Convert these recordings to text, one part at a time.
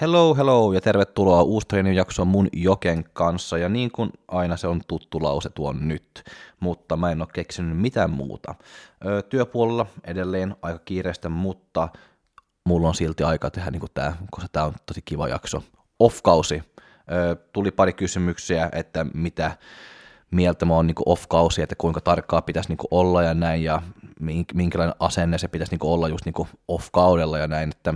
Hello, hello ja tervetuloa Uustreenin jaksoon mun Joken kanssa. Ja niin kuin aina se on tuttu lause tuon nyt, mutta mä en ole keksinyt mitään muuta. Ö, työpuolella edelleen aika kiireistä, mutta mulla on silti aika tehdä niin tämä, koska tämä on tosi kiva jakso. Off-kausi. Tuli pari kysymyksiä, että mitä mieltä mä oon niin off-kausi, että kuinka tarkkaa pitäisi niin olla ja näin, ja minkälainen asenne se pitäisi niin olla just niin off-kaudella ja näin, että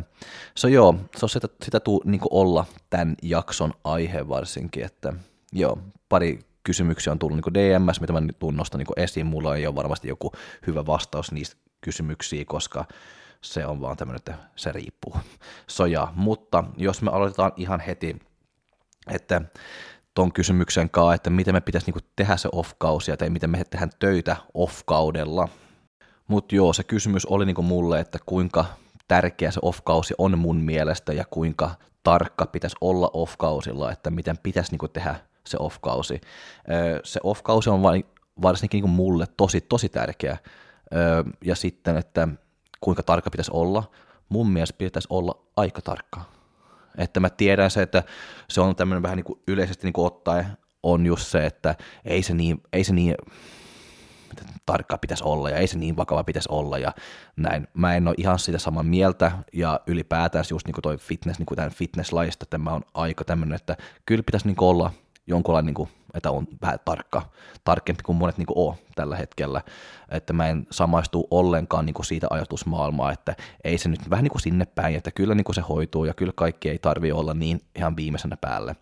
so joo, se on sitä, sitä tuu niin olla tämän jakson aihe varsinkin, että joo, pari kysymyksiä on tullut niin DMS, mitä mä nyt tuun nostan niin esiin, mulla ei ole varmasti joku hyvä vastaus niistä kysymyksiä, koska se on vaan tämmöinen, että se riippuu. Soja, mutta jos me aloitetaan ihan heti, että ton kysymyksen kanssa, että miten me pitäisi niinku tehdä se off-kausi tai miten me tehdään töitä off-kaudella. Mutta joo, se kysymys oli niinku mulle, että kuinka tärkeä se off-kausi on mun mielestä ja kuinka tarkka pitäisi olla off-kausilla, että miten pitäisi niinku tehdä se off-kausi. Se off-kausi on varsinkin niinku mulle tosi, tosi tärkeä. Ja sitten, että kuinka tarkka pitäisi olla. Mun mielestä pitäisi olla aika tarkka että mä tiedän se, että se on tämmöinen vähän niin kuin yleisesti niin kuin ottaen on just se, että ei se niin, ei se niin tarkka pitäisi olla ja ei se niin vakava pitäisi olla ja näin. Mä en ole ihan sitä samaa mieltä ja ylipäätään just niin kuin toi fitness, niin kuin tämän fitness-laista, että mä oon aika tämmöinen, että kyllä pitäisi niin olla jonkunlainen, niin kuin, että on vähän tarkka, tarkempi kuin monet niin kuin on tällä hetkellä, että mä en samaistu ollenkaan niin kuin siitä ajatusmaailmaa, että ei se nyt vähän niin kuin sinne päin, että kyllä niin kuin se hoituu ja kyllä kaikki ei tarvi olla niin ihan viimeisenä päälle.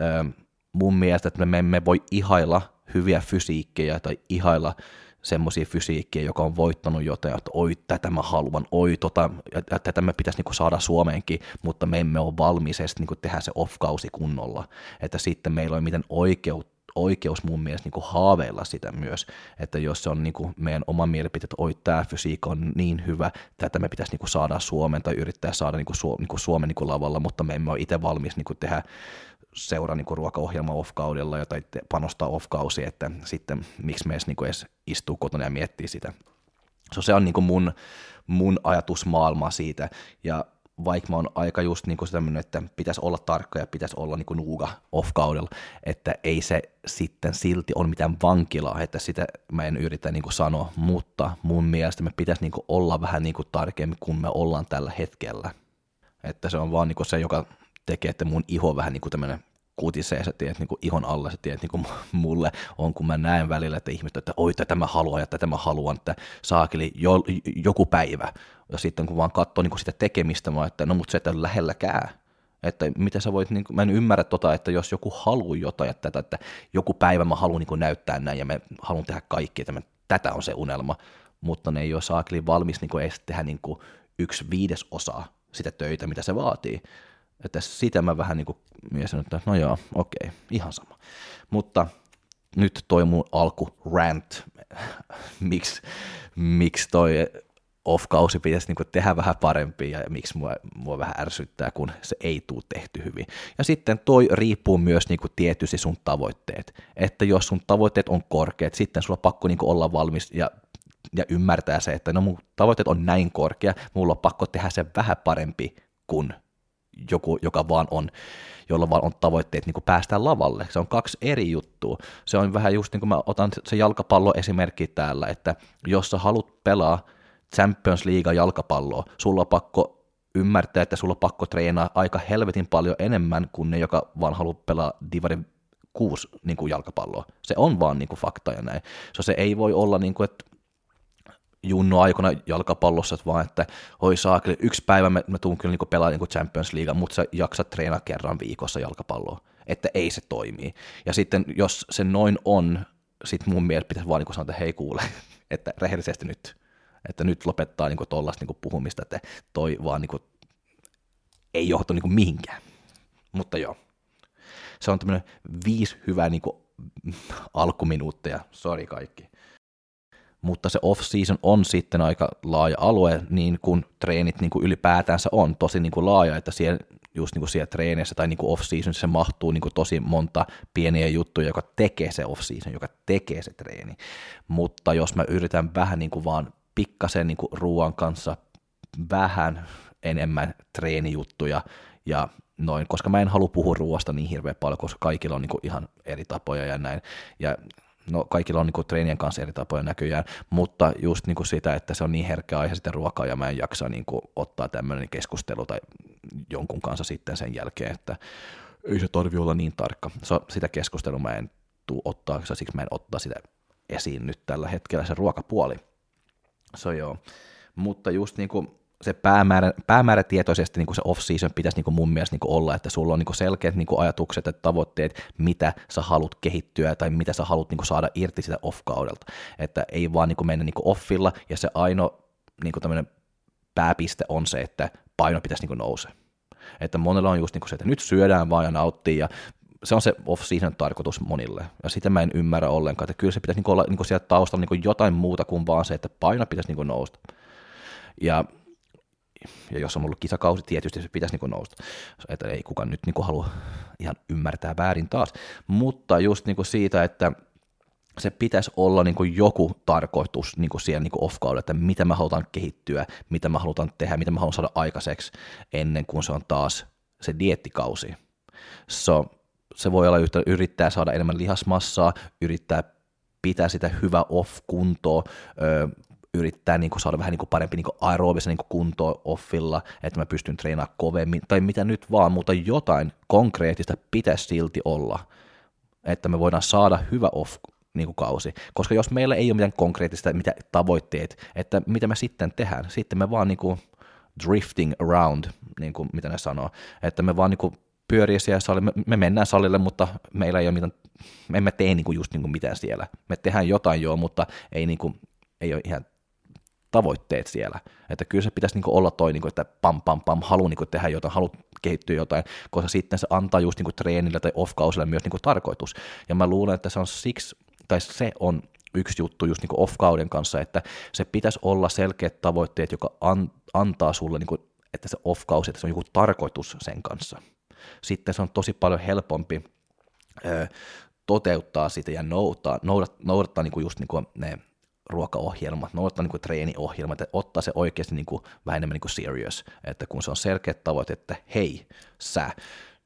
Öö, mun mielestä, että me emme voi ihailla hyviä fysiikkejä tai ihailla semmoisia fysiikkiä, joka on voittanut jotain, että oi, tätä mä haluan, oi, tota, ja tätä me pitäisi niinku saada Suomeenkin, mutta me emme ole valmiisesti niinku tehdä se off-kausi kunnolla. Että sitten meillä on miten oikeut, oikeus mun mielestä niin kuin haaveilla sitä myös, että jos se on niin kuin meidän oma mielipite, että oi tämä fysiikka on niin hyvä, tätä me pitäisi niin kuin saada Suomeen tai yrittää saada niin kuin Su- niin kuin Suomen niin kuin lavalla, mutta me emme ole itse valmis niin kuin tehdä seura niin ruokaohjelma off-kaudella tai panostaa off-kausi, että sitten miksi me edes, niin edes istuu kotona ja miettii sitä. So, se on niin kuin mun, mun ajatusmaailma siitä, ja vaikka mä oon aika just niin kuin että pitäisi olla tarkka ja pitäisi olla niin kuin nuuga off-kaudella, että ei se sitten silti ole mitään vankilaa, että sitä mä en yritä niin kuin sanoa, mutta mun mielestä me pitäisi niin kuin olla vähän niin kuin tarkemmin kuin me ollaan tällä hetkellä. Että se on vaan niin kuin se, joka tekee, että mun iho vähän niin kuin tämmöinen kutisee, sä tiedät, niin kuin ihon alla, sä tiedät, niin kuin mulle on, kun mä näen välillä, että ihmiset, että oi, tätä mä haluan ja tätä mä haluan, että saakeli jo, joku päivä. Ja sitten kun vaan katsoo niin kuin sitä tekemistä, mä että no mutta se et ole lähelläkään. Että miten sä voit, niin kuin, mä en ymmärrä tota, että jos joku haluaa jotain, että, että joku päivä mä haluan niin näyttää näin ja mä haluan tehdä kaikki, että mä, tätä on se unelma, mutta ne ei ole saakeli valmis niin kuin edes tehdä niin kuin yksi viidesosa sitä töitä, mitä se vaatii. Että sitä mä vähän niin kuin mietin, että no joo, okei, ihan sama. Mutta nyt toi mun alku rant, miksi miksi toi off-kausi pitäisi niin tehdä vähän parempi ja miksi mua, mua vähän ärsyttää, kun se ei tule tehty hyvin. Ja sitten toi riippuu myös niin tietysti sun tavoitteet. Että jos sun tavoitteet on korkeat, sitten sulla on pakko niin olla valmis ja ja ymmärtää se, että no mun tavoitteet on näin korkea, mulla on pakko tehdä se vähän parempi kuin joku, joka vaan on, jolla vaan on tavoitteet niin kuin päästä lavalle. Se on kaksi eri juttua. Se on vähän just niin kuin mä otan se jalkapallo esimerkki täällä, että jos sä haluat pelaa Champions League jalkapalloa, sulla on pakko ymmärtää, että sulla on pakko treenaa aika helvetin paljon enemmän kuin ne, joka vaan haluaa pelaa Divari 6 niin jalkapalloa. Se on vaan niin kuin fakta ja näin. So, se ei voi olla, niin kuin, että junnu aikana jalkapallossa, että vaan, että oi saakeli, yksi päivä mä, mä tuun kyllä niin pelaa niin Champions League, mutta sä jaksat treenaa kerran viikossa jalkapalloa, että ei se toimii. Ja sitten jos se noin on, sit mun mielestä pitäisi vaan niin sanoa, että hei kuule, että rehellisesti nyt, että nyt lopettaa niin tuollaista niin puhumista, että toi vaan niin kuin, ei johtu niin mihinkään. Mutta joo, se on tämmöinen viisi hyvää niin alkuminuutteja, sori kaikki. Mutta se off-season on sitten aika laaja alue, niin kuin treenit niin kuin ylipäätänsä on tosi niin kuin laaja, että siellä, just niin kuin siellä treenissä tai niin kuin off-season se mahtuu niin kuin tosi monta pieniä juttuja, joka tekee se off-season, joka tekee se treeni. Mutta jos mä yritän vähän niin kuin vaan pikkasen niin kuin ruoan kanssa vähän enemmän treenijuttuja ja noin, koska mä en halua puhua ruoasta niin hirveän paljon, koska kaikilla on niin kuin ihan eri tapoja ja näin. Ja no kaikilla on niin kuin treenien kanssa eri tapoja näköjään, mutta just niin kuin sitä, että se on niin herkkä aihe sitten ruokaa ja mä en jaksa niin kuin ottaa tämmöinen keskustelu tai jonkun kanssa sitten sen jälkeen, että ei se tarvi olla niin tarkka. So, sitä keskustelua mä en tuu ottaa, siksi mä en ottaa sitä esiin nyt tällä hetkellä, se ruokapuoli. So joo, mutta just niin kuin se päämäärä, päämäärätietoisesti niin kuin se off-season pitäisi niin kuin mun mielestä niin kuin olla, että sulla on niin kuin selkeät niin kuin ajatukset ja tavoitteet, mitä sä haluat kehittyä tai mitä sä haluat niin kuin saada irti sitä off-kaudelta. Että ei vaan niin kuin mennä niin kuin offilla ja se ainoa niin kuin pääpiste on se, että paino pitäisi niin kuin nousee. Että monella on just niin kuin se, että nyt syödään vaan ja nauttii ja se on se off-season tarkoitus monille, ja sitä mä en ymmärrä ollenkaan, että kyllä se pitäisi niin olla niin siellä taustalla niin jotain muuta kuin vaan se, että paino pitäisi niin nousta. Ja ja jos on ollut kisakausi, tietysti se pitäisi niin nousta. Että ei kukaan nyt niin halua ihan ymmärtää väärin taas. Mutta just niin siitä, että se pitäisi olla niin joku tarkoitus niin siellä niin off että mitä mä halutaan kehittyä, mitä mä halutaan tehdä, mitä mä haluan saada aikaiseksi ennen kuin se on taas se diettikausi. So, se voi olla yhtä, yrittää saada enemmän lihasmassaa, yrittää pitää sitä hyvää off-kuntoa, yrittää niin kuin saada vähän niin kuin parempi niin kuin aerobisen niin kuntoa offilla, että mä pystyn treenaamaan kovemmin, tai mitä nyt vaan, mutta jotain konkreettista pitäisi silti olla, että me voidaan saada hyvä off niin kuin kausi, koska jos meillä ei ole mitään konkreettista mitä tavoitteet, että mitä me sitten tehdään, sitten me vaan niin kuin drifting around, niin kuin mitä ne sanoo, että me vaan niin kuin pyörii siellä salille, me, me mennään salille, mutta meillä ei ole mitään, me emme tee niin kuin just niin kuin mitään siellä. Me tehdään jotain joo, mutta ei, niin kuin, ei ole ihan tavoitteet siellä. Että kyllä se pitäisi niinku olla toi, niinku, että pam pam pam, halu niinku tehdä jotain, halu kehittyä jotain, koska sitten se antaa just niinku treenille tai off-kausille myös niinku tarkoitus. Ja mä luulen, että se on siksi, tai se on yksi juttu just niinku off-kauden kanssa, että se pitäisi olla selkeät tavoitteet, joka an, antaa sulle, niinku, että se off-kausi, että se on joku tarkoitus sen kanssa. Sitten se on tosi paljon helpompi ö, toteuttaa sitä ja noudattaa, noudattaa, noudattaa niinku just niinku ne ruokaohjelmat, noudattaa niin kuin treeniohjelmat, että ottaa se oikeasti niin kuin, vähän enemmän niin kuin serious, että kun se on selkeä tavoite, että hei, sä,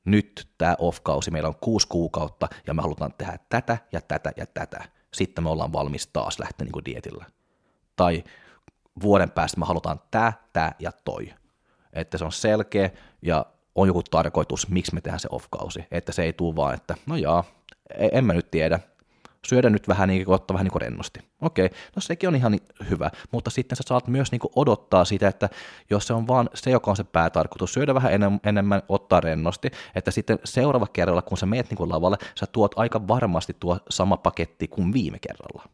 nyt tämä off-kausi, meillä on kuusi kuukautta ja me halutaan tehdä tätä ja tätä ja tätä, sitten me ollaan valmis taas lähteä niin kuin dietillä. Tai vuoden päästä me halutaan tämä, tämä ja toi. Että se on selkeä ja on joku tarkoitus, miksi me tehdään se off-kausi. Että se ei tule vaan, että no jaa, e-, en mä nyt tiedä, syödä nyt vähän niin kuin, ottaa vähän niin kuin rennosti. Okei, no sekin on ihan hyvä, mutta sitten sä saat myös niin kuin odottaa sitä, että jos se on vaan se, joka on se päätarkoitus, syödä vähän enemmän, ottaa rennosti, että sitten seuraava kerralla, kun sä meet niin kuin lavalle, sä tuot aika varmasti tuo sama paketti kuin viime kerralla.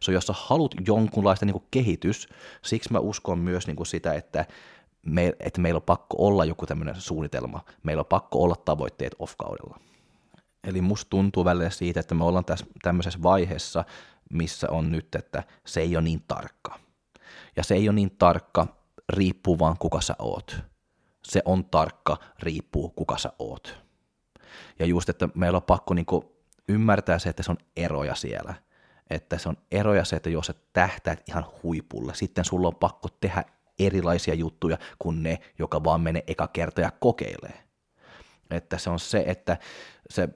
So, jos sä haluat jonkunlaista niin kuin kehitys, siksi mä uskon myös niin kuin sitä, että me, että meillä on pakko olla joku tämmöinen suunnitelma, meillä on pakko olla tavoitteet off-kaudella. Eli musta tuntuu välillä siitä, että me ollaan tässä tämmöisessä vaiheessa, missä on nyt, että se ei ole niin tarkka. Ja se ei ole niin tarkka, riippuu vaan kuka sä oot. Se on tarkka, riippuu kuka sä oot. Ja just, että meillä on pakko niinku ymmärtää se, että se on eroja siellä. Että se on eroja se, että jos sä tähtäät ihan huipulle, sitten sulla on pakko tehdä erilaisia juttuja kuin ne, joka vaan menee eka kerta ja kokeilee. Että se on se, että se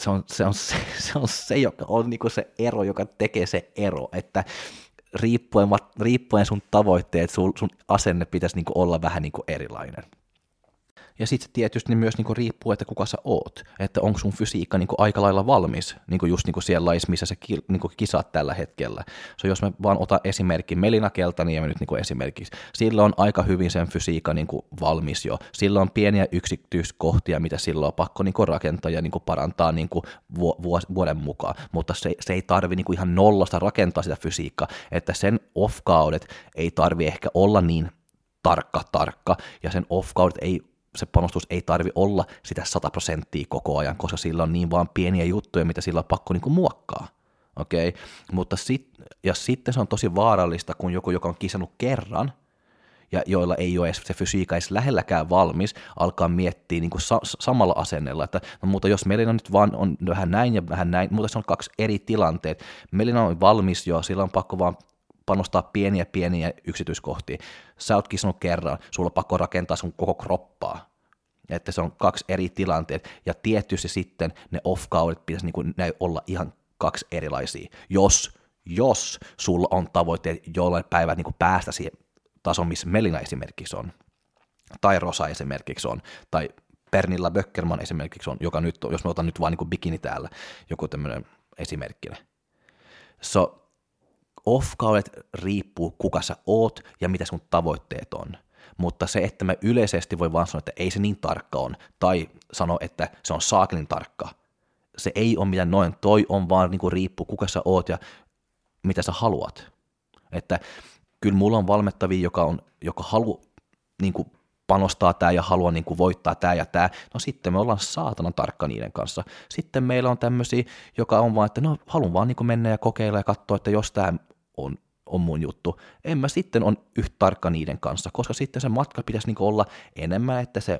se on se, on se, se, on se joka on niinku se ero, joka tekee se ero, että riippuen, riippuen sun tavoitteet, sun, sun asenne pitäisi niinku olla vähän niinku erilainen. Ja sitten tietysti myös niinku riippuu, että kuka sä oot. Että onko sun fysiikka niinku aika lailla valmis, niinku just niinku siellä lajissa, missä sä ki, niinku kisaat tällä hetkellä. So jos mä vaan otan esimerkki Melina Keltaniemi nyt niinku esimerkiksi, sillä on aika hyvin sen fysiikka niinku valmis jo. Sillä on pieniä yksityiskohtia, mitä sillä on pakko niinku rakentaa ja niinku parantaa niinku vuoden mukaan. Mutta se, se ei tarvi niinku ihan nollasta rakentaa sitä fysiikkaa, että sen off-kaudet ei tarvi ehkä olla niin tarkka tarkka, ja sen off-kaudet ei se panostus ei tarvi olla sitä 100 prosenttia koko ajan, koska sillä on niin vaan pieniä juttuja, mitä sillä on pakko niin kuin muokkaa. okay? mutta sit, ja sitten se on tosi vaarallista, kun joku, joka on kisannut kerran, ja joilla ei ole edes se fysiikka edes lähelläkään valmis, alkaa miettiä niin kuin sa- samalla asennella, että no mutta jos Melina nyt vaan on vähän näin ja vähän näin, mutta se on kaksi eri tilanteet. Melina on valmis jo, sillä on pakko vaan panostaa pieniä pieniä yksityiskohtia. Sä oot kisannut kerran, sulla on pakko rakentaa sun koko kroppaa. Että se on kaksi eri tilanteet, ja tietysti sitten ne off-kaudet pitäisi niin kuin, olla ihan kaksi erilaisia. Jos, jos sulla on tavoitteet jollain päivät niin päästä siihen tason, missä Melina esimerkiksi on, tai Rosa esimerkiksi on, tai Pernilla Böckerman esimerkiksi on, joka nyt, jos me otan nyt vaan niin bikini täällä, joku tämmöinen esimerkkinen. So, off-kaudet riippuu kuka sä oot ja mitä sun tavoitteet on. Mutta se, että mä yleisesti voi vaan sanoa, että ei se niin tarkka on, tai sano, että se on saakelin tarkka, se ei ole mitään noin, toi on vaan niin kuin riippuu kuka sä oot ja mitä sä haluat. Että kyllä mulla on valmettavia, joka, on, joka haluaa niin kuin panostaa tämä ja haluaa niin kuin voittaa tämä ja tämä, no sitten me ollaan saatanan tarkka niiden kanssa. Sitten meillä on tämmöisiä, joka on vaan, että no haluan vaan niin kuin mennä ja kokeilla ja katsoa, että jos tämä on, on mun juttu, en mä sitten on yhtä tarkka niiden kanssa, koska sitten se matka pitäisi niin kuin olla enemmän, että se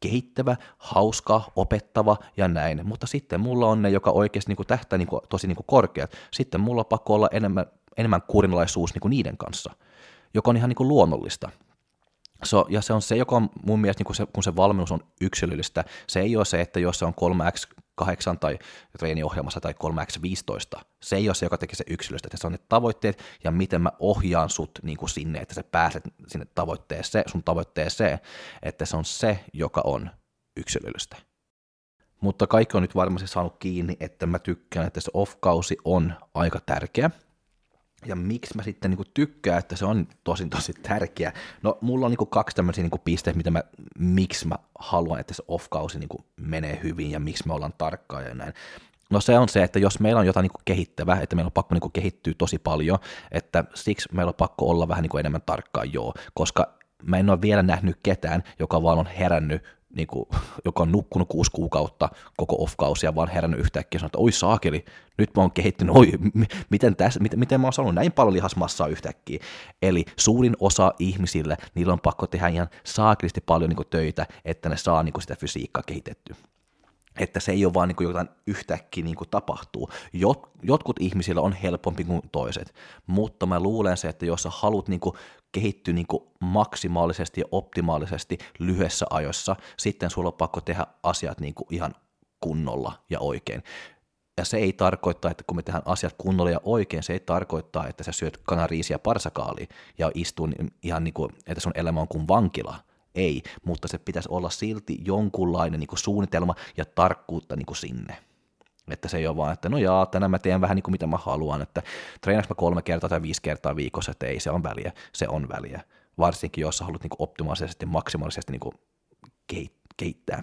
kehittävä, hauska, opettava ja näin, mutta sitten mulla on ne, joka oikeasti niin kuin tähtää niin kuin, tosi niin kuin korkeat. Sitten mulla on pakko olla enemmän enemmän kurinalaisuus kuin niiden kanssa, joka on ihan niin kuin luonnollista. So, ja se on se, joka on mun mielestä, niin kun se, kun se valmennus on yksilöllistä, se ei ole se, että jos se on 3x8 tai treeniohjelmassa tai 3x15, se ei ole se, joka tekee se yksilöllistä, se on ne tavoitteet ja miten mä ohjaan sut niin kuin sinne, että sä pääset sinne tavoitteeseen, sun tavoitteeseen, että se on se, joka on yksilöllistä. Mutta kaikki on nyt varmasti saanut kiinni, että mä tykkään, että se off-kausi on aika tärkeä, ja miksi mä sitten niin tykkään, että se on tosi tosi tärkeä. No mulla on niin kaksi tämmöisiä niin pisteitä, mitä mä, miksi mä haluan, että se off-kausi niin menee hyvin ja miksi me ollaan tarkkaa ja näin. No se on se, että jos meillä on jotain niin kehittävää, että meillä on pakko niin kehittyä tosi paljon, että siksi meillä on pakko olla vähän niin enemmän tarkkaa, joo, koska mä en ole vielä nähnyt ketään, joka vaan on herännyt niin kuin, joka on nukkunut kuusi kuukautta koko off ja vaan herännyt yhtäkkiä ja sanoo, että oi saakeli, nyt mä oon kehittynyt, oi, m- miten, tässä, miten, miten mä oon saanut näin paljon lihasmassaa yhtäkkiä. Eli suurin osa ihmisille, niillä on pakko tehdä ihan saakelisti paljon niin kuin, töitä, että ne saa niin kuin, sitä fysiikkaa kehitettyä että se ei ole vaan niin kuin jotain yhtäkkiä niin kuin tapahtuu. Jot, jotkut ihmisillä on helpompi kuin toiset, mutta mä luulen se, että jos sä haluat niin kuin kehittyä niin kuin maksimaalisesti ja optimaalisesti lyhyessä ajossa, sitten sulla on pakko tehdä asiat niin kuin ihan kunnolla ja oikein. Ja se ei tarkoita, että kun me tehdään asiat kunnolla ja oikein, se ei tarkoittaa, että sä syöt kanariisia parsakaali ja istuu ihan niin kuin, että sun elämä on kuin vankila, ei, mutta se pitäisi olla silti jonkunlainen niin kuin suunnitelma ja tarkkuutta niin kuin sinne. Että se ei ole vaan, että no jaa, tänään mä teen vähän niin kuin mitä mä haluan, että treenaanko mä kolme kertaa tai viisi kertaa viikossa, että ei, se on väliä, se on väliä. Varsinkin, jos sä haluat niin kuin optimaalisesti, maksimaalisesti niin kuin kehittää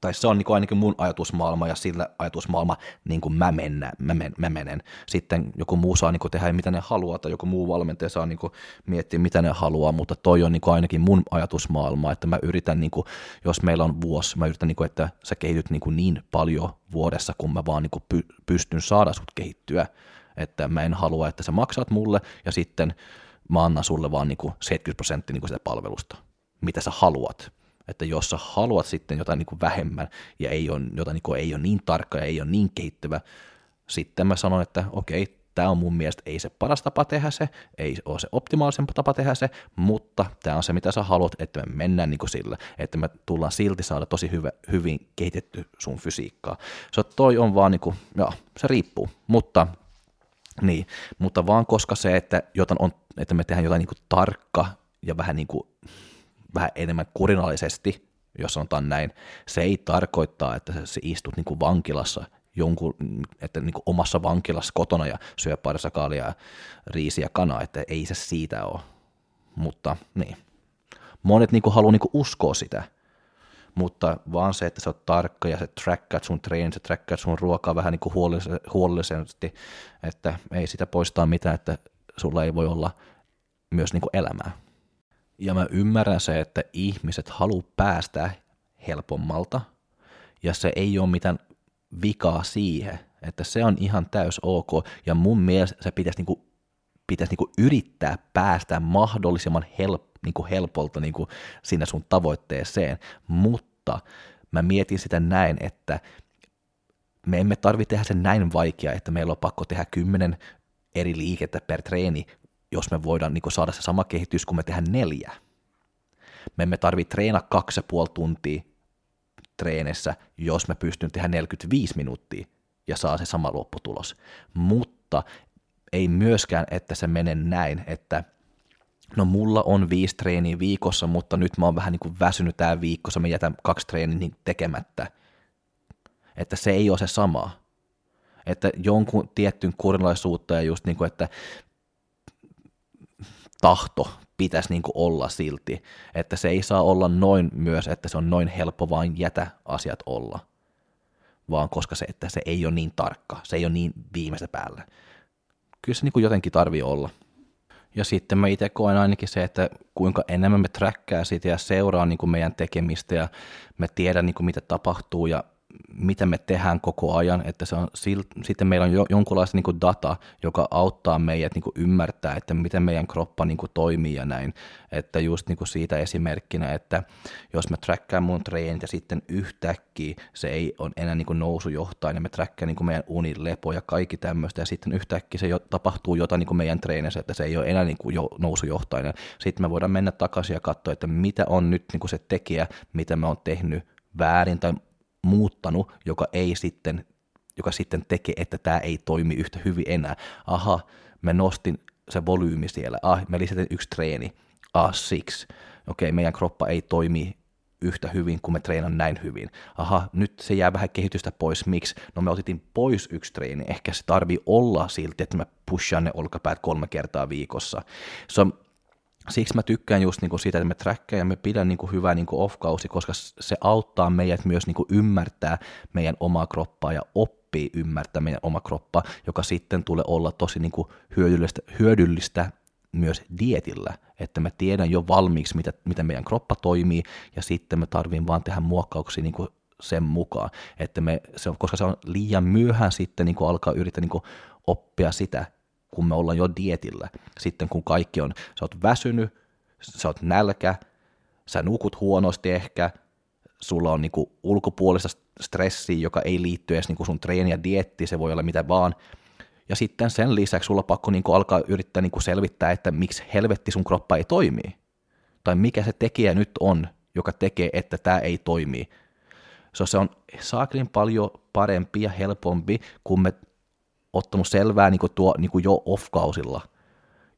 tai se on niin kuin ainakin mun ajatusmaailma ja sillä ajatusmaailma niin kuin mä, mennä, mä, men, mä menen. Sitten joku muu saa niin kuin tehdä mitä ne haluaa tai joku muu valmentaja saa niin kuin miettiä mitä ne haluaa, mutta toi on niin kuin ainakin mun ajatusmaailma, että mä yritän, niin kuin, jos meillä on vuosi, mä yritän, niin kuin, että sä kehityt niin, kuin niin paljon vuodessa, kun mä vaan niin kuin py, pystyn saada sut kehittyä, että mä en halua, että sä maksat mulle ja sitten mä annan sulle vaan niin kuin 70 prosenttia niin kuin sitä palvelusta, mitä sä haluat että jos sä haluat sitten jotain niin kuin vähemmän ja ei ole, jotain niin kuin ei ole niin tarkka ja ei ole niin kehittyvä, sitten mä sanon, että okei, tämä on mun mielestä ei se paras tapa tehdä se, ei ole se optimaalisempi tapa tehdä se, mutta tämä on se, mitä sä haluat, että me mennään niin kuin sillä, että me tullaan silti saada tosi hyvä, hyvin kehitetty sun fysiikkaa. Se toi on vaan niin kuin, joo, se riippuu, mutta niin, mutta vaan koska se, että, jotain on, että me tehdään jotain niin kuin tarkka ja vähän niin kuin vähän enemmän kurinallisesti, jos sanotaan näin, se ei tarkoittaa, että sä istut niin kuin vankilassa jonkun, että niin kuin omassa vankilassa kotona ja syö parsakaalia ja riisiä kanaa, että ei se siitä ole. Mutta niin. Monet niin kuin haluaa niin kuin uskoa sitä, mutta vaan se, että sä oot tarkka ja sä trackkaat sun treenit, sä trackkaat sun ruokaa vähän niin kuin huolellisesti, että ei sitä poistaa mitään, että sulla ei voi olla myös niin kuin elämää. Ja mä ymmärrän se, että ihmiset haluaa päästä helpommalta, ja se ei ole mitään vikaa siihen, Että se on ihan täys ok, ja mun mielestä se pitäisi, niinku, pitäisi niinku yrittää päästä mahdollisimman help, niinku helpolta niinku sinne sun tavoitteeseen, mutta mä mietin sitä näin, että me emme tarvitse tehdä sen näin vaikea, että meillä on pakko tehdä kymmenen eri liikettä per treeni, jos me voidaan niin saada se sama kehitys, kun me tehdään neljä. Me emme tarvitse treenaa kaksi ja puoli tuntia treenessä, jos me pystyn tehdä 45 minuuttia ja saa se sama lopputulos. Mutta ei myöskään, että se menee näin, että no mulla on viisi treeniä viikossa, mutta nyt mä oon vähän niin kuin väsynyt tää viikossa, mä jätän kaksi treeniä niin tekemättä. Että se ei ole se sama. Että jonkun tiettyyn kurinalaisuutta ja just niin kuin, että tahto pitäisi niin kuin olla silti. Että se ei saa olla noin myös, että se on noin helppo vain jätä asiat olla. Vaan koska se, että se ei ole niin tarkka, se ei ole niin viimeistä päällä. Kyllä se niin kuin jotenkin tarvii olla. Ja sitten mä itse koen ainakin se, että kuinka enemmän me träkkää sitä ja seuraa niin kuin meidän tekemistä ja me tiedän niin kuin mitä tapahtuu ja mitä me tehdään koko ajan, että se on, sitten meillä on jo, jonkunlaista niin data, joka auttaa meidät niin ymmärtää, että miten meidän kroppa niin toimii ja näin, että just niin siitä esimerkkinä, että jos mä träkkään mun treenit ja sitten yhtäkkiä se ei ole enää niin nousujohtainen, niin me träkkään niin meidän unin, lepo ja kaikki tämmöistä, ja sitten yhtäkkiä se jo, tapahtuu jotain niin meidän treenissä, että se ei ole enää niin jo, nousujohtainen, sitten me voidaan mennä takaisin ja katsoa, että mitä on nyt niin se tekijä, mitä me on tehnyt väärin tai muuttanut, joka ei sitten, joka sitten tekee, että tämä ei toimi yhtä hyvin enää. Aha, mä nostin se volyymi siellä, ah, mä lisätin yksi treeni, ah, siksi. Okei, okay, meidän kroppa ei toimi yhtä hyvin, kun me treenan näin hyvin. Aha, nyt se jää vähän kehitystä pois. Miksi? No me otettiin pois yksi treeni. Ehkä se tarvii olla silti, että mä pushaan ne olkapäät kolme kertaa viikossa. Se siksi mä tykkään just niinku siitä, että me trackkää ja me pidän niinku hyvää niinku off-kausi, koska se auttaa meidät myös niinku ymmärtää meidän omaa kroppaa ja oppii ymmärtää meidän oma kroppa, joka sitten tulee olla tosi niinku hyödyllistä, hyödyllistä myös dietillä, että mä tiedän jo valmiiksi, mitä, miten meidän kroppa toimii, ja sitten me tarviin vaan tehdä muokkauksia niin kuin sen mukaan, että me, se on, koska se on liian myöhään sitten niin kuin alkaa yrittää niin kuin oppia sitä, kun me ollaan jo dietillä. Sitten kun kaikki on, sä oot väsynyt, sä oot nälkä, sä nukut huonosti ehkä, sulla on niinku ulkopuolista stressiä, joka ei liitty edes niinku sun treeni ja dietti, se voi olla mitä vaan. Ja sitten sen lisäksi sulla on pakko niinku alkaa yrittää niinku selvittää, että miksi helvetti sun kroppa ei toimi. Tai mikä se tekijä nyt on, joka tekee, että tämä ei toimi. So, se on saaklin paljon parempi ja helpompi, kun me ottanut selvää niin kuin tuo, niin kuin jo off-kausilla.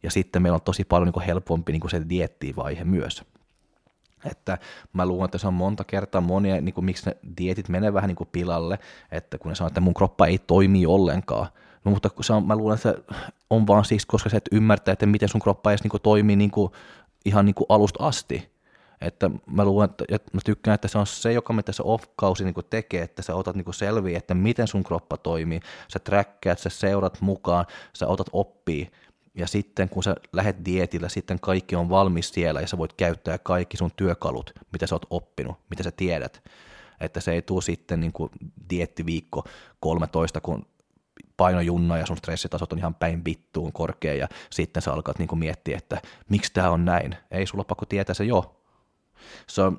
Ja sitten meillä on tosi paljon niin kuin helpompi niin kuin se diettivaihe myös. Että mä luulen, että se on monta kertaa monia, niin kuin miksi ne dietit menee vähän niin kuin pilalle, että kun ne sanoo, että mun kroppa ei toimi ollenkaan. No, mutta se on, mä luulen, että on vaan siksi, koska se et ymmärtää, että miten sun kroppa edes niin kuin toimii niin kuin, ihan niin kuin alusta asti. Että mä luulen, että, mä tykkään, että se on se, joka mitä se off-kausi niin tekee, että sä otat niin selviä, että miten sun kroppa toimii, sä träkkäät, sä seurat mukaan, sä otat oppii, ja sitten kun sä lähet dietillä, sitten kaikki on valmis siellä ja sä voit käyttää kaikki sun työkalut, mitä sä oot oppinut, mitä sä tiedät. Että se ei tule sitten niin kuin diettiviikko 13, kun painojunna ja sun stressitasot on ihan päin vittuun korkea ja sitten sä alkat niin miettiä, että miksi tämä on näin. Ei sulla pakko tietää se jo, So,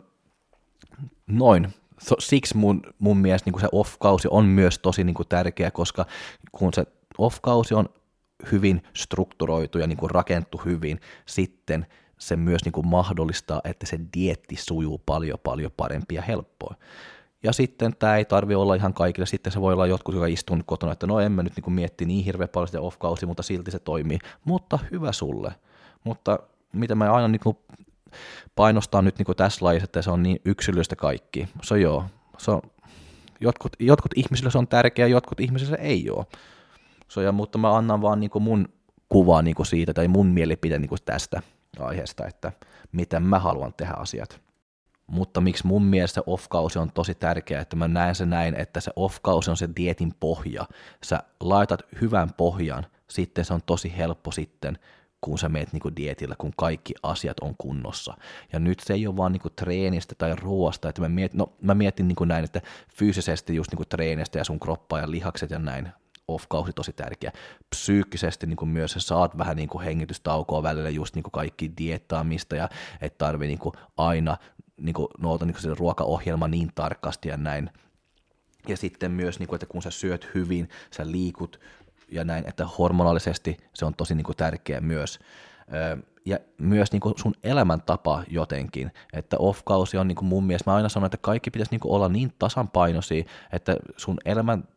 noin. So, siksi mun, mun mielestä niin se off-kausi on myös tosi niin kuin tärkeä, koska kun se off-kausi on hyvin strukturoitu ja niin kuin rakentu hyvin, sitten se myös niin kuin mahdollistaa, että se dietti sujuu paljon paljon parempi ja helppoa. Ja sitten tämä ei tarvi olla ihan kaikille, sitten se voi olla jotkut, jotka istuu kotona, että no en mä nyt niin mietti niin hirveän paljon sitä off-kausi, mutta silti se toimii. Mutta hyvä sulle. Mutta mitä mä aina niin kuin painostaa nyt niin kuin tässä lajissa, että se on niin yksilöistä kaikki. Se on joo, se on, jotkut, jotkut ihmisille se on tärkeää, jotkut ihmisille se ei ole. Se on, mutta mä annan vaan niin kuin mun kuvaa niin kuin siitä tai mun mielipide niin kuin tästä aiheesta, että miten mä haluan tehdä asiat. Mutta miksi mun mielestä off-kausi on tosi tärkeä, että mä näen se näin, että se off-kausi on se dietin pohja. Sä laitat hyvän pohjan, sitten se on tosi helppo sitten kun sä meet niinku dietillä, kun kaikki asiat on kunnossa. Ja nyt se ei ole vaan niinku treenistä tai ruoasta, että mä mietin, no, mä mietin niinku näin, että fyysisesti just niinku treenistä ja sun kroppa ja lihakset ja näin, off-kausi tosi tärkeä. Psyykkisesti niin myös sä saat vähän niin hengitystaukoa välillä just niin kaikki diettaamista ja et tarvii niin aina niin kuin noota niin ruokaohjelma niin tarkasti ja näin. Ja sitten myös, niin kuin, että kun sä syöt hyvin, sä liikut ja näin, että hormonaalisesti se on tosi niin kuin tärkeä myös. Ja myös niin kuin sun elämäntapa jotenkin, että off-kausi on niin kuin mun mielestä, mä aina sanon, että kaikki pitäisi niin kuin olla niin tasanpainoisia, että sun elämän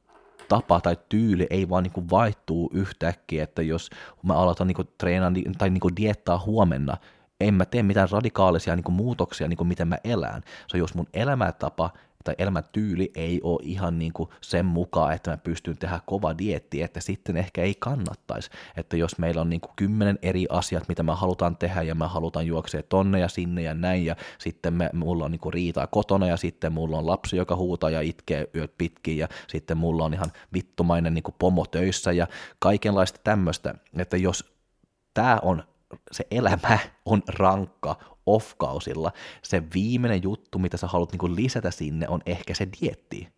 tapa tai tyyli ei vaan niin vaihtuu yhtäkkiä, että jos mä aloitan niin treenaa tai niin diettaa huomenna, en mä tee mitään radikaalisia niin muutoksia, niin miten mä elän. Se on jos mun elämäntapa tai elämäntyyli ei ole ihan niin kuin sen mukaan, että mä pystyn tehdä kova dietti, että sitten ehkä ei kannattaisi. Että jos meillä on niin kuin kymmenen eri asiat, mitä me halutaan tehdä ja me halutaan juoksea tonne ja sinne ja näin ja sitten me, mulla on niin kuin riitaa kotona ja sitten mulla on lapsi, joka huutaa ja itkee yöt pitkin ja sitten mulla on ihan vittumainen niin kuin pomo töissä ja kaikenlaista tämmöistä, että jos tämä on se elämä on rankka off-kausilla. Se viimeinen juttu, mitä sä haluat niin lisätä sinne, on ehkä se dietti.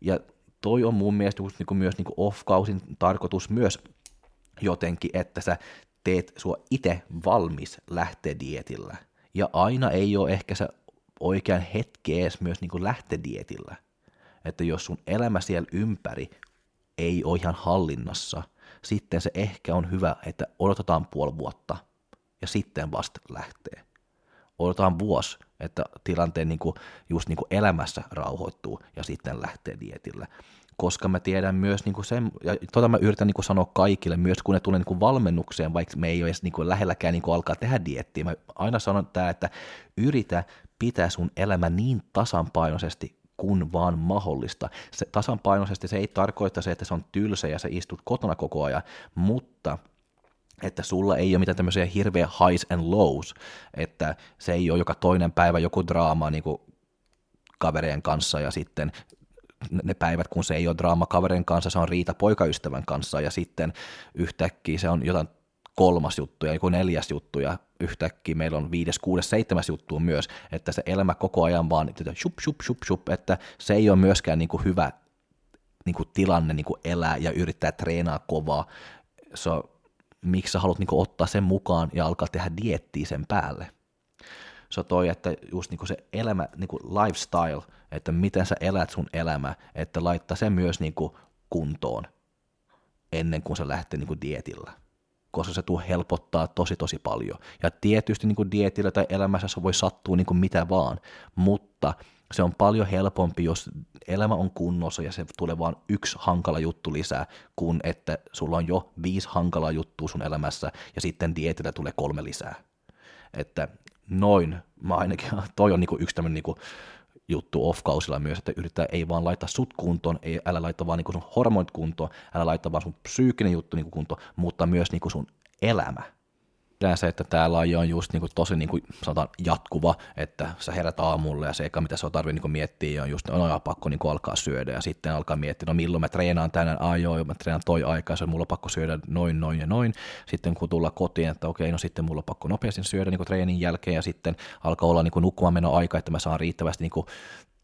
Ja toi on mun mielestä just niin myös niin off-kausin tarkoitus myös jotenkin, että sä teet sua itse valmis lähteä dietillä. Ja aina ei ole ehkä se oikean hetki edes myös niin lähteä dietillä. Että jos sun elämä siellä ympäri ei ole ihan hallinnassa – sitten se ehkä on hyvä, että odotetaan puoli vuotta ja sitten vasta lähtee. Odotetaan vuosi, että tilanteen niin kuin, just niin kuin elämässä rauhoittuu ja sitten lähtee dietille. Koska mä tiedän myös niin kuin sen, ja tota mä yritän niin kuin sanoa kaikille, myös kun ne tulee niin kuin valmennukseen, vaikka me ei ole edes niin kuin lähelläkään niin kuin alkaa tehdä diettiä. Mä aina sanon tää, että yritä pitää sun elämä niin tasanpainoisesti kun vaan mahdollista. Se tasapainoisesti se ei tarkoita se, että se on tylsä ja sä istut kotona koko ajan, mutta että sulla ei ole mitään tämmöisiä hirveä highs and lows, että se ei ole joka toinen päivä joku draama niin kuin kaverien kanssa ja sitten ne päivät, kun se ei ole draama kaverin kanssa, se on riita poikaystävän kanssa ja sitten yhtäkkiä se on jotain kolmas juttu ja joku neljäs juttu ja yhtäkkiä meillä on viides, kuudes, seitsemäs juttu myös, että se elämä koko ajan vaan että shup, shup, shup, shup, että se ei ole myöskään niin kuin hyvä niin kuin tilanne niin kuin elää ja yrittää treenaa kovaa. So, miksi sä haluat niin kuin ottaa sen mukaan ja alkaa tehdä diettiä sen päälle? Se on toi, että just niin kuin se elämä, niin kuin lifestyle, että miten sä elät sun elämä, että laittaa sen myös niin kuin kuntoon ennen kuin se lähtee niin kuin dietillä koska se tuo helpottaa tosi tosi paljon. Ja tietysti niin kuin dietillä tai elämässä se voi sattua niin kuin mitä vaan, mutta se on paljon helpompi, jos elämä on kunnossa ja se tulee vain yksi hankala juttu lisää, kuin että sulla on jo viisi hankalaa juttua sun elämässä ja sitten dietillä tulee kolme lisää. Että noin, mä ainakin, toi on niinku yksi tämmöinen niinku juttu off-kausilla myös, että yrittää ei vaan laittaa sut kuntoon, ei, älä laita vaan niinku sun hormonit kuntoon, älä laita vaan sun psyykkinen juttu niinku kuntoon, mutta myös niinku sun elämä se, että tämä laji on just niin kuin tosi niin kuin, sanotaan, jatkuva, että sä herät aamulla ja se eka, mitä sä on tarvitse niin miettiä, on just, no, pakko niin kuin alkaa syödä ja sitten alkaa miettiä, no milloin mä treenaan tänään, ai joo, mä treenaan toi aikaa, se on mulla pakko syödä noin, noin ja noin. Sitten kun tullaan kotiin, että okei, no sitten mulla on pakko nopeasti syödä niin kuin treenin jälkeen ja sitten alkaa olla niin kuin aika, että mä saan riittävästi niin kuin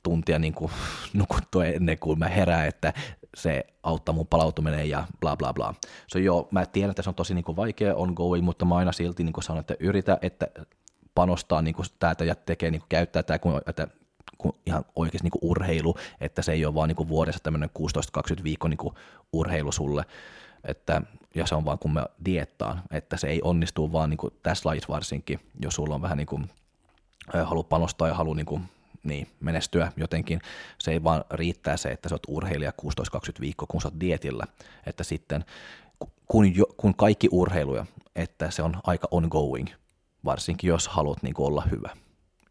tuntia niin kuin nukuttua ennen kuin mä herään, että se auttaa mun palautuminen ja bla bla bla. So joo, mä tiedän, että se on tosi niin kuin vaikea ongoing, mutta mä aina silti niin kuin sanon, että yritä, että panostaa niin kuin tätä ja tekee, niin kuin käyttää tämä, kun, että kun ihan oikeasti niin urheilu, että se ei ole vaan niin vuodessa tämmöinen 16-20 viikon niin urheilu sulle, että, ja se on vaan kun me diettaan, että se ei onnistu vaan niin tässä lajissa varsinkin, jos sulla on vähän niin kuin, haluaa panostaa ja haluaa niin niin, menestyä jotenkin. Se ei vaan riittää se, että sä oot urheilija 16-20 viikkoa, kun sä oot dietillä, että sitten kun, jo, kun kaikki urheiluja, että se on aika ongoing, varsinkin jos haluat niin olla hyvä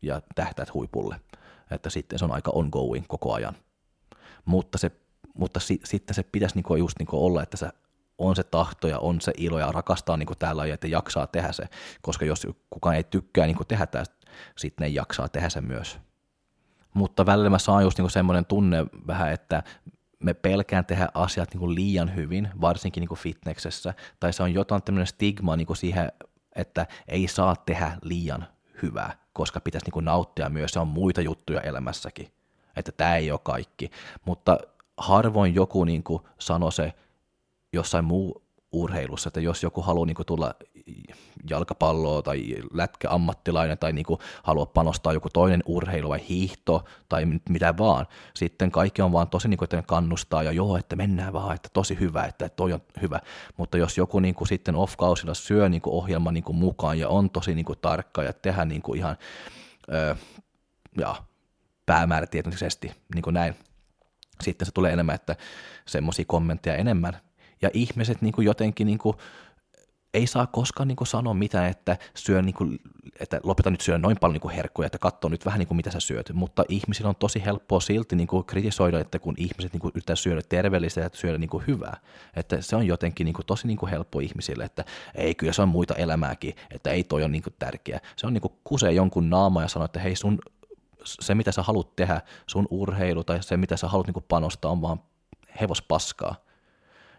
ja tähtäät huipulle, että sitten se on aika ongoing koko ajan. Mutta, se, mutta si, sitten se pitäisi niin just niin olla, että se on se tahto ja on se ilo ja rakastaa niin täällä että jaksaa tehdä se, koska jos kukaan ei tykkää niin tehdä tästä, sitten ne jaksaa tehdä se myös mutta välillä mä saan just niinku semmoinen tunne vähän, että me pelkään tehdä asiat niin kuin liian hyvin, varsinkin niin kuin fitneksessä, tai se on jotain tämmöinen stigma niin kuin siihen, että ei saa tehdä liian hyvää, koska pitäisi niin kuin nauttia myös, se on muita juttuja elämässäkin, että tämä ei ole kaikki, mutta harvoin joku niin kuin sanoi se jossain muu urheilussa, että jos joku haluaa niin tulla jalkapalloa tai lätkä ammattilainen tai niin kuin, panostaa joku toinen urheilu vai hiihto tai mitä vaan, sitten kaikki on vaan tosi niin kuin, että kannustaa ja joo, että mennään vaan, että tosi hyvä, että toi on hyvä, mutta jos joku niin kuin, sitten off-kausilla syö niin kuin, ohjelman niin kuin, mukaan ja on tosi niin kuin, tarkka ja tehdään niin kuin, ihan öö, ja, päämäärätietoisesti, niin kuin näin, sitten se tulee enemmän, että semmoisia kommentteja enemmän, ja ihmiset niin kuin jotenkin niin kuin, ei saa koskaan niin sanoa mitään, että syö niin kuin, että lopeta nyt syödä noin paljon niin herkkuja, että katso nyt vähän niin kuin mitä sä syöt, mutta ihmisillä on tosi helppoa silti niin kuin kritisoida, että kun ihmiset niin kuin yrittää syödä terveellistä ja syödä niin kuin hyvää, että se on jotenkin niin kuin tosi niin kuin helppo ihmisille, että ei kyllä se on muita elämääkin, että ei toi ole niin kuin tärkeä. Se on niin kuin kusee jonkun naama ja sanoo, että hei sun se mitä sä haluat tehdä, sun urheilu tai se mitä sä haluat niin panostaa on vaan hevospaskaa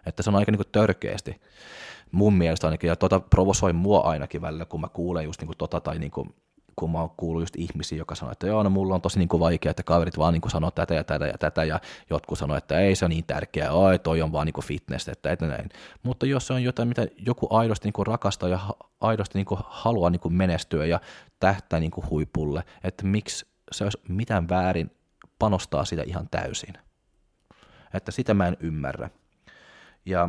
että se on aika niin törkeästi mun mielestä ainakin, ja tota provosoi mua ainakin välillä, kun mä kuulen just niin kuin tota, tai niin kuin, kun mä oon kuullut just ihmisiä, joka sanoo, että joo, no mulla on tosi niin kuin vaikea, että kaverit vaan niin kuin sanoo tätä ja tätä ja tätä, ja jotkut sanoo, että ei se on niin tärkeää, oi toi on vaan niin kuin fitness, että et näin. Mutta jos se on jotain, mitä joku aidosti niin kuin rakastaa ja aidosti niin kuin haluaa niin kuin menestyä ja tähtää niin kuin huipulle, että miksi se olisi mitään väärin panostaa sitä ihan täysin. Että sitä mä en ymmärrä. Ja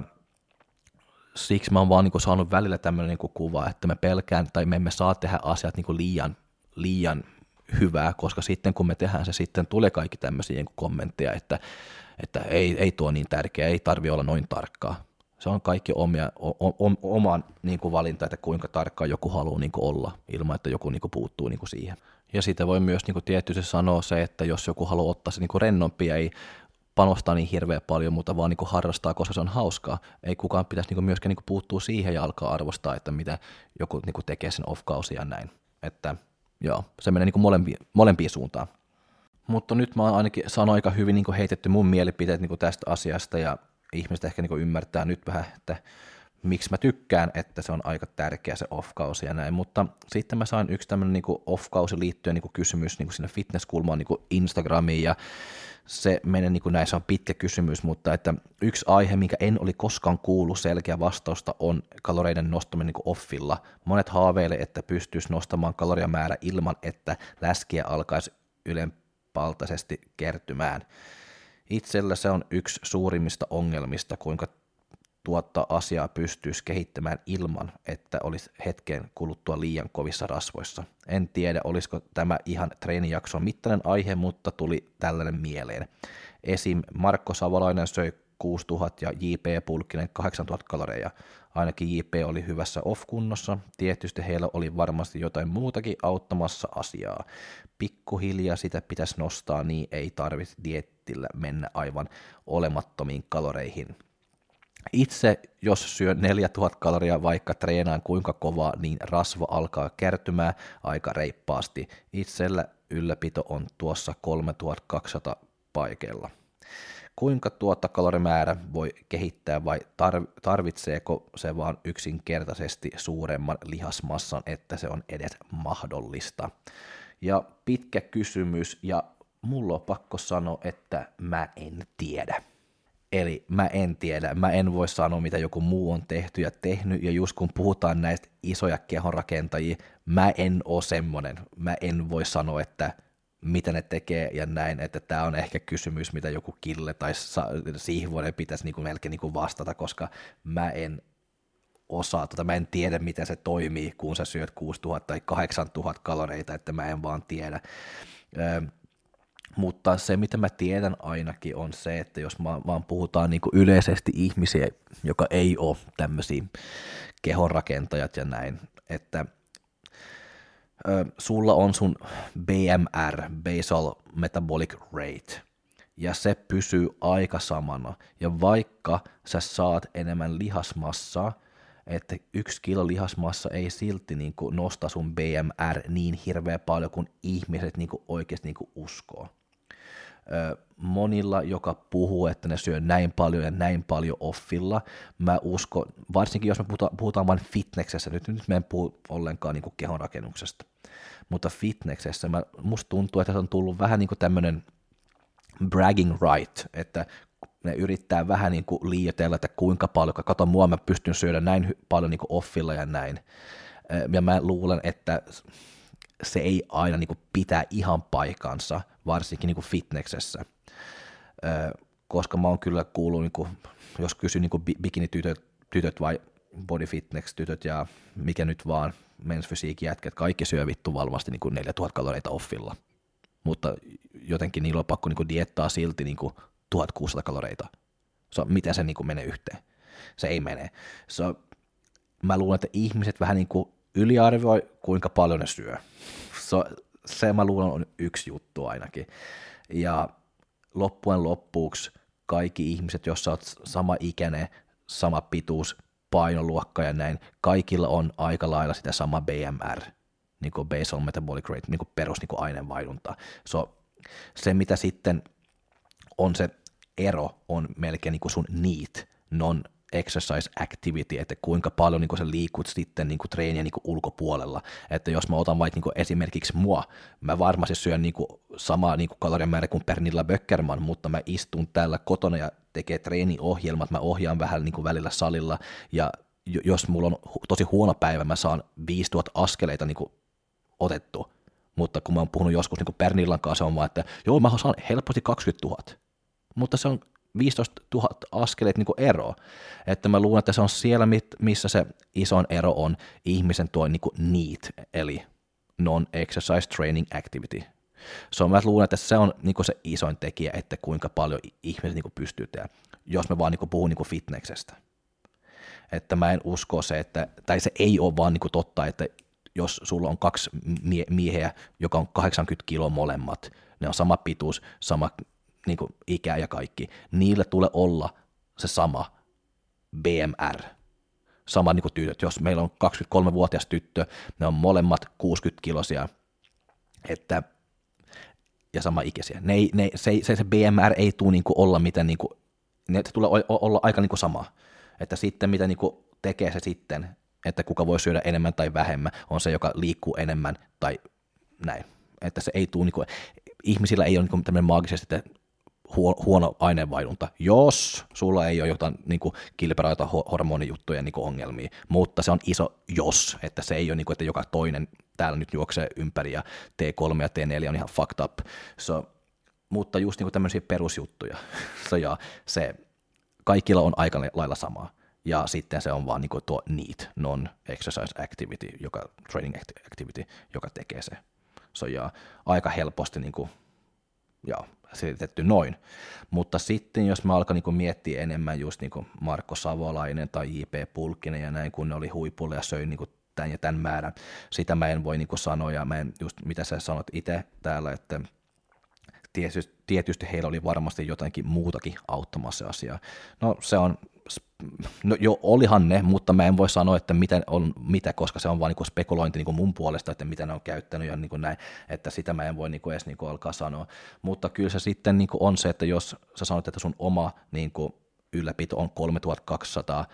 siksi mä oon vaan niin saanut välillä tämmöinen niin kuva, että me pelkään tai me emme saa tehdä asiat niin liian, liian hyvää, koska sitten kun me tehdään se, sitten tulee kaikki tämmöisiä niin kommentteja, että, että ei, ei tuo niin tärkeä, ei tarvi olla noin tarkkaa. Se on kaikki omia, o, o, oman niin kuin valinta, että kuinka tarkkaa joku haluaa niin kuin olla, ilman että joku niin kuin puuttuu niin kuin siihen. Ja siitä voi myös niin kuin tietysti sanoa se, että jos joku haluaa ottaa se niin rennompi ja ei panostaa niin hirveän paljon, mutta vaan niin kuin harrastaa, koska se on hauskaa. Ei kukaan pitäisi niin kuin myöskään niin kuin puuttua siihen ja alkaa arvostaa, että mitä joku niin kuin tekee sen off-kausia ja näin. Että joo, se menee niin kuin molempiin, molempiin suuntaan. Mutta nyt mä oon ainakin saanut aika hyvin niin kuin heitetty mun mielipiteet niin kuin tästä asiasta ja ihmiset ehkä niin kuin ymmärtää nyt vähän, että miksi mä tykkään, että se on aika tärkeä se off-kausi ja näin, mutta sitten mä sain yksi tämmöinen niin off-kausi liittyen niin kuin kysymys niin kuin sinne fitnesskulmaan niin Instagramiin ja se menee niin se on pitkä kysymys, mutta että yksi aihe, minkä en oli koskaan kuullut selkeä vastausta, on kaloreiden nostaminen niin offilla. Monet haaveilee, että pystyisi nostamaan kaloriamäärä ilman, että läskiä alkaisi ylenpaltaisesti kertymään. Itsellä se on yksi suurimmista ongelmista, kuinka tuottaa asiaa pystyisi kehittämään ilman, että olisi hetken kuluttua liian kovissa rasvoissa. En tiedä, olisiko tämä ihan treenijakson mittainen aihe, mutta tuli tällainen mieleen. Esim. Markko Savolainen söi 6000 ja J.P. Pulkkinen 8000 kaloreja. Ainakin J.P. oli hyvässä off-kunnossa. Tietysti heillä oli varmasti jotain muutakin auttamassa asiaa. Pikkuhiljaa sitä pitäisi nostaa, niin ei tarvitse diettillä mennä aivan olemattomiin kaloreihin. Itse, jos syön 4000 kaloria vaikka treenaan kuinka kovaa, niin rasva alkaa kertymään aika reippaasti. Itsellä ylläpito on tuossa 3200 paikalla. Kuinka tuota kalorimäärä voi kehittää vai tarvitseeko se vaan yksinkertaisesti suuremman lihasmassan, että se on edes mahdollista? Ja pitkä kysymys ja mulla on pakko sanoa, että mä en tiedä. Eli mä en tiedä, mä en voi sanoa, mitä joku muu on tehty ja tehnyt, ja just kun puhutaan näistä isoja kehonrakentajia, mä en ole semmonen, mä en voi sanoa, että mitä ne tekee ja näin, että tämä on ehkä kysymys, mitä joku kille tai siihvoinen pitäisi niinku melkein niinku vastata, koska mä en osaa, tota, mä en tiedä, miten se toimii, kun sä syöt 6000 tai 8000 kaloreita, että mä en vaan tiedä. Mutta se, mitä mä tiedän ainakin, on se, että jos mä, vaan puhutaan niin yleisesti ihmisiä, joka ei ole tämmöisiä kehonrakentajat ja näin, että ö, sulla on sun BMR, Basal Metabolic Rate, ja se pysyy aika samana. Ja vaikka sä saat enemmän lihasmassaa, että yksi kilo lihasmassa ei silti niin kuin nosta sun BMR niin hirveän paljon kuin ihmiset niin kuin oikeasti niin kuin uskoo monilla, joka puhuu, että ne syö näin paljon ja näin paljon offilla, mä uskon, varsinkin jos me puhutaan, puhutaan vain fitneksessä, nyt, nyt me en puhu ollenkaan niin kehonrakennuksesta, mutta fitneksessä mä, musta tuntuu, että se on tullut vähän niin kuin tämmöinen bragging right, että ne yrittää vähän niin kuin liioitella, että kuinka paljon, kato mua, mä pystyn syödä näin paljon niin kuin offilla ja näin. Ja mä luulen, että se ei aina niin kuin pitää ihan paikansa, varsinkin niin kuin fitneksessä. Koska mä oon kyllä kuullut, niin kuin, jos kysyn niin bikini-tytöt tytöt vai body fitness-tytöt ja mikä nyt vaan, men's physique jätkät, kaikki syö vittu valvasti niin kuin 4000 kaloreita offilla. Mutta jotenkin niillä on pakko niin kuin diettaa silti niin kuin 1600 kaloreita. So, miten se niin kuin menee yhteen? Se ei mene. So, mä luulen, että ihmiset vähän niin kuin yliarvioi, kuinka paljon ne syö. So, se mä luulen on yksi juttu ainakin. Ja loppujen loppuuksi kaikki ihmiset, jos sä oot sama ikäinen, sama pituus, painoluokka ja näin, kaikilla on aika lailla sitä sama BMR, niin kuin basal metabolic rate, niin kuin perus niin kuin aineenvaihdunta. So, se, mitä sitten on se ero, on melkein niin kuin sun need, non exercise activity, että kuinka paljon niin sä liikut sitten niin treenien niin ulkopuolella. Että jos mä otan vaikka niin esimerkiksi mua, mä varmasti syön niin samaa niin kalorian määrä kuin Pernilla Böckerman, mutta mä istun täällä kotona ja tekee treeniohjelmat, mä ohjaan vähän niin välillä salilla. Ja jos mulla on tosi huono päivä, mä saan 5000 askeleita niin otettu, mutta kun mä oon puhunut joskus niin Pernillan kanssa, on vaan, että joo, mä saan helposti 20 000, mutta se on 15 000 askeleet niin ero. Että mä luulen, että se on siellä, missä se isoin ero on ihmisen tuo niin NEAT, eli non-exercise training activity. So mä luulen, että se on niin se isoin tekijä, että kuinka paljon ihmiset niin pystyy tehdä, jos me vaan niin puhun niin fitneksestä. Että mä en usko se, että, tai se ei ole vaan niin totta, että jos sulla on kaksi mie- miehiä, joka on 80 kiloa molemmat, ne on sama pituus, sama niin kuin ikä ja kaikki, niillä tulee olla se sama BMR, sama niin kuin tytöt. Jos meillä on 23-vuotias tyttö, ne on molemmat 60-kilosia, että, ja sama ikäisiä. Ne ne, se, se, se BMR ei tule niin kuin olla mitään, niin kuin, ne tulee olla aika niin kuin sama. Että sitten mitä niin kuin tekee se sitten, että kuka voi syödä enemmän tai vähemmän, on se, joka liikkuu enemmän tai näin. Että se ei tule, niin kuin, ihmisillä ei ole niin tämmöinen maagisesti, että huono aineenvaihdunta, jos sulla ei ole jotain niin kilperaita hormonijuttuja niin ongelmia, mutta se on iso jos, että se ei ole niin kuin, että joka toinen täällä nyt juoksee ympäri ja T3 ja T4 on ihan fucked up. So, mutta just niin kuin tämmöisiä perusjuttuja. so, ja se kaikilla on aika lailla samaa. Ja sitten se on vaan niin kuin tuo NEAT, non-exercise activity, joka, training activity, joka tekee se. So, ja aika helposti niin kuin, ja selitetty noin. Mutta sitten jos mä alkan niin miettiä enemmän just niin Marko Savolainen tai J.P. Pulkkinen ja näin, kun ne oli huipulla ja söi niin tämän ja tämän määrän, sitä mä en voi niin sanoa ja mä en just mitä sä sanot itse täällä, että tietysti, tietysti heillä oli varmasti jotakin muutakin auttamassa asiaa. No se on no jo olihan ne, mutta mä en voi sanoa, että miten on, mitä, koska se on vain niin spekulointi niin mun puolesta, että mitä ne on käyttänyt ja niin näin, että sitä mä en voi niin edes niin alkaa sanoa. Mutta kyllä se sitten niin on se, että jos sä sanot, että sun oma niin kuin ylläpito on 3200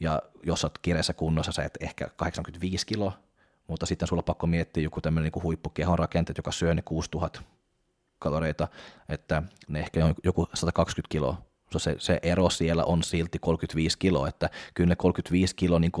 ja jos sä oot kireessä kunnossa, sä et ehkä 85 kiloa, mutta sitten sulla on pakko miettiä joku tämmöinen niin huippukehon rakenteet, joka syö ne 6000 kaloreita, että ne ehkä on joku 120 kiloa se, se ero siellä on silti 35 kiloa, että kyllä ne 35 kiloa niin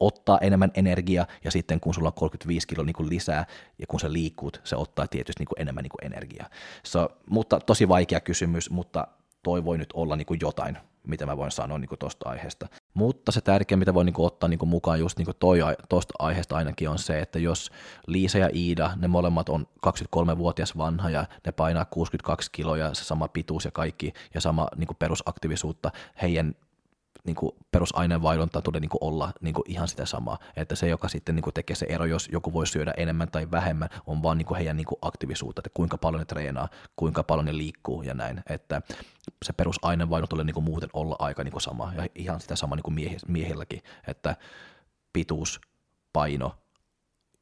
ottaa enemmän energiaa ja sitten kun sulla on 35 kiloa niin lisää ja kun sä liikkuut, se ottaa tietysti niin enemmän niin energiaa. So, mutta tosi vaikea kysymys, mutta toi voi nyt olla niin jotain, mitä mä voin sanoa niin tuosta aiheesta. Mutta se tärkeä, mitä voi niinku ottaa niinku mukaan just niinku tuosta aiheesta ainakin on se, että jos Liisa ja Iida, ne molemmat on 23-vuotias vanha ja ne painaa 62 kiloa se sama pituus ja kaikki ja sama niinku perusaktiivisuutta, heidän niin kuin perusaineenvaihdunta tulee niin olla niin ihan sitä samaa. Että se, joka sitten niin tekee se ero, jos joku voi syödä enemmän tai vähemmän, on vaan niin heidän niin aktiivisuutta, että kuinka paljon ne treenaa, kuinka paljon ne liikkuu ja näin. Että se perusaineenvaihdunta tulee niin muuten olla aika niin sama ja ihan sitä sama niin miehilläkin, että pituus, paino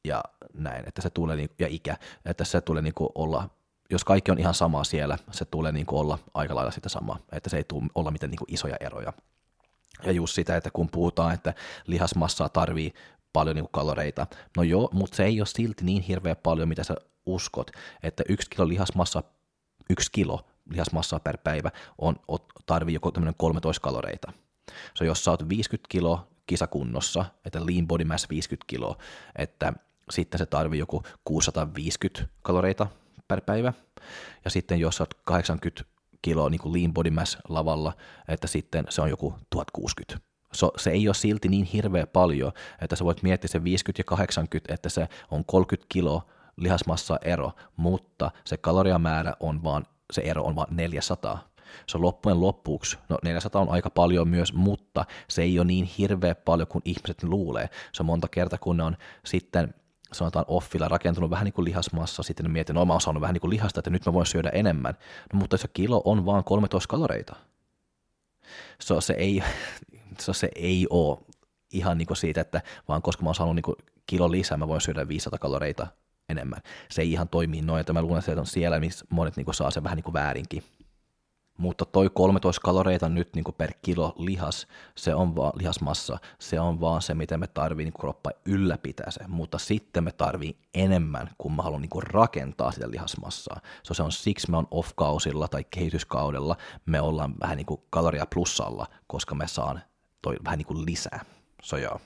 ja näin, että se tulee, niin, ja ikä, että se tulee niin olla jos kaikki on ihan samaa siellä, se tulee niin kuin olla aika lailla sitä samaa, että se ei tule olla mitään niin kuin isoja eroja. Ja just sitä, että kun puhutaan, että lihasmassaa tarvii paljon niin kaloreita, no joo, mutta se ei ole silti niin hirveä paljon, mitä sä uskot, että yksi kilo lihasmassa, yksi kilo lihasmassaa per päivä on, tarvii joku tämmöinen 13 kaloreita. So jos sä oot 50 kilo kisakunnossa, että lean body mass 50 kilo, että sitten se tarvii joku 650 kaloreita per päivä. Ja sitten jos sä oot 80 kiloa niin kuin lean body mass lavalla, että sitten se on joku 1060. So, se ei ole silti niin hirveä paljon, että sä voit miettiä se 50 ja 80, että se on 30 kiloa lihasmassa ero, mutta se kaloriamäärä on vaan, se ero on vaan 400. Se on loppujen loppuksi, no 400 on aika paljon myös, mutta se ei ole niin hirveä paljon kuin ihmiset luulee. Se on monta kertaa, kun ne on sitten sanotaan offilla rakentunut vähän niin kuin lihasmassa, sitten mietin, no mä oon saanut vähän niin kuin lihasta, että nyt mä voin syödä enemmän. No, mutta se kilo on vaan 13 kaloreita. So, se, ei, so, se ei ole ihan niin kuin siitä, että vaan koska mä oon saanut niin kuin kilo lisää, mä voin syödä 500 kaloreita enemmän. Se ei ihan toimi noin, että mä luulen, että on siellä, missä monet niin kuin saa sen vähän niin kuin väärinkin mutta toi 13 kaloreita nyt niin kuin per kilo lihas, se on vaan lihasmassa, se on vaan se, miten me tarvii niin kroppa ylläpitää se, mutta sitten me tarvii enemmän, kun mä haluan niin kuin rakentaa sitä lihasmassaa. So, se on siksi me on off-kausilla tai kehityskaudella, me ollaan vähän niin kuin kaloria plussalla, koska me saan toi vähän niin kuin lisää. So, joo.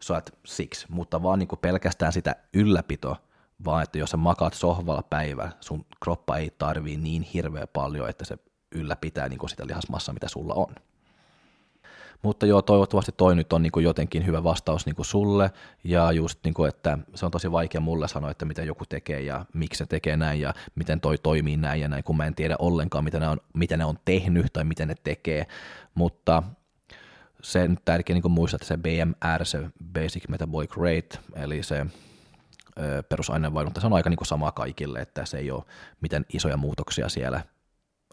So, at siksi, mutta vaan niin kuin pelkästään sitä ylläpito, vaan että jos sä makaat sohvalla päivä, sun kroppa ei tarvii niin hirveä paljon, että se ylläpitää niin sitä lihasmassaa, mitä sulla on. Mutta joo, toivottavasti toi nyt on niin kuin jotenkin hyvä vastaus niin kuin sulle, ja just niin kuin, että se on tosi vaikea mulle sanoa, että mitä joku tekee ja miksi se tekee näin ja miten toi toimii näin ja näin, kun mä en tiedä ollenkaan, mitä ne on, mitä ne on tehnyt tai miten ne tekee, mutta sen tärkeä niin muistaa, että se BMR, se Basic Metabolic Rate, eli se perusaineenvaihdunta, se on aika niin kuin sama kaikille, että se ei ole mitään isoja muutoksia siellä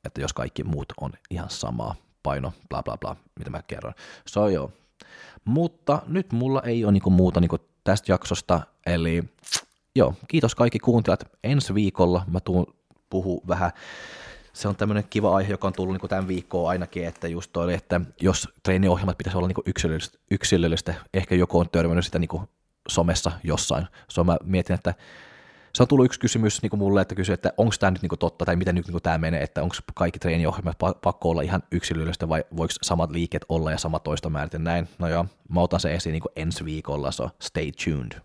että jos kaikki muut on ihan sama paino, bla bla bla, mitä mä kerron. So joo. Mutta nyt mulla ei ole niinku muuta niinku tästä jaksosta, eli joo, kiitos kaikki kuuntelijat. Ensi viikolla mä tuun puhu vähän se on tämmöinen kiva aihe, joka on tullut niin tämän viikkoon ainakin, että just toi, että jos treeniohjelmat pitäisi olla niin yksilöllistä, yksilöllistä, ehkä joku on törmännyt sitä niin somessa jossain. So mä mietin, että se on tullut yksi kysymys niin kuin mulle, että kysyy, että onko tämä nyt niin kuin totta tai miten nyt niin kuin tämä menee, että onko kaikki treeniohjelmat pakko olla ihan yksilöllistä vai voiko samat liikkeet olla ja sama toistomäärät ja näin. No joo, mä otan se esiin niin kuin ensi viikolla, so stay tuned.